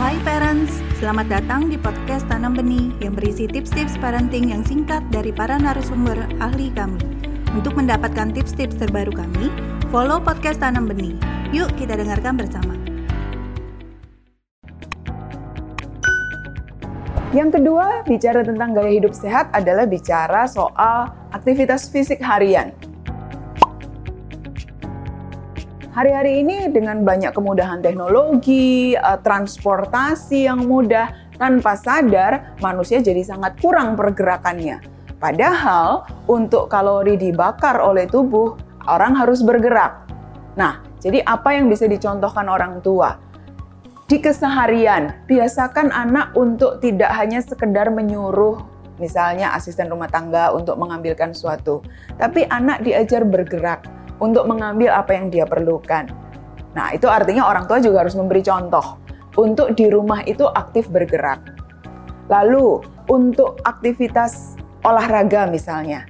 Hai parents, selamat datang di podcast Tanam Benih yang berisi tips-tips parenting yang singkat dari para narasumber ahli kami. Untuk mendapatkan tips-tips terbaru kami, follow podcast Tanam Benih. Yuk kita dengarkan bersama. Yang kedua, bicara tentang gaya hidup sehat adalah bicara soal aktivitas fisik harian. Hari-hari ini dengan banyak kemudahan teknologi, eh, transportasi yang mudah, tanpa sadar manusia jadi sangat kurang pergerakannya. Padahal untuk kalori dibakar oleh tubuh, orang harus bergerak. Nah, jadi apa yang bisa dicontohkan orang tua? Di keseharian, biasakan anak untuk tidak hanya sekedar menyuruh misalnya asisten rumah tangga untuk mengambilkan suatu, tapi anak diajar bergerak untuk mengambil apa yang dia perlukan. Nah, itu artinya orang tua juga harus memberi contoh untuk di rumah itu aktif bergerak. Lalu, untuk aktivitas olahraga misalnya.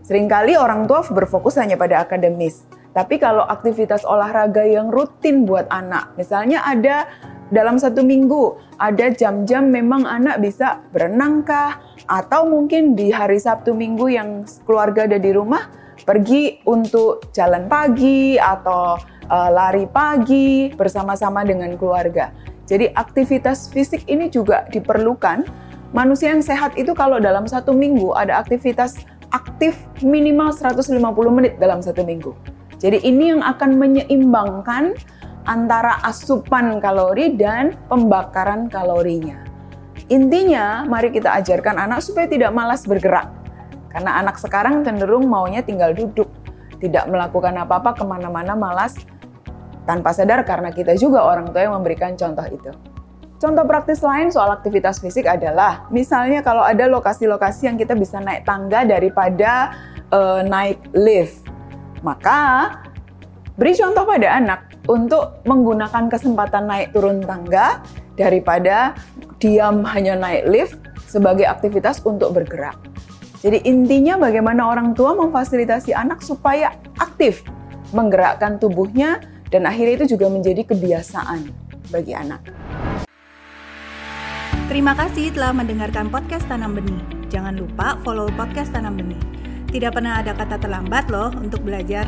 Seringkali orang tua berfokus hanya pada akademis. Tapi kalau aktivitas olahraga yang rutin buat anak, misalnya ada dalam satu minggu, ada jam-jam memang anak bisa berenang kah? Atau mungkin di hari Sabtu Minggu yang keluarga ada di rumah, pergi untuk jalan pagi atau uh, lari pagi bersama-sama dengan keluarga. Jadi aktivitas fisik ini juga diperlukan. Manusia yang sehat itu kalau dalam satu minggu ada aktivitas aktif minimal 150 menit dalam satu minggu. Jadi ini yang akan menyeimbangkan antara asupan kalori dan pembakaran kalorinya. Intinya, mari kita ajarkan anak supaya tidak malas bergerak karena anak sekarang cenderung maunya tinggal duduk, tidak melakukan apa-apa ke mana-mana malas tanpa sadar karena kita juga orang tua yang memberikan contoh itu. Contoh praktis lain soal aktivitas fisik adalah misalnya kalau ada lokasi-lokasi yang kita bisa naik tangga daripada uh, naik lift, maka beri contoh pada anak untuk menggunakan kesempatan naik turun tangga daripada diam hanya naik lift sebagai aktivitas untuk bergerak. Jadi intinya bagaimana orang tua memfasilitasi anak supaya aktif menggerakkan tubuhnya dan akhirnya itu juga menjadi kebiasaan bagi anak. Terima kasih telah mendengarkan podcast Tanam Benih. Jangan lupa follow podcast Tanam Benih. Tidak pernah ada kata terlambat loh untuk belajar.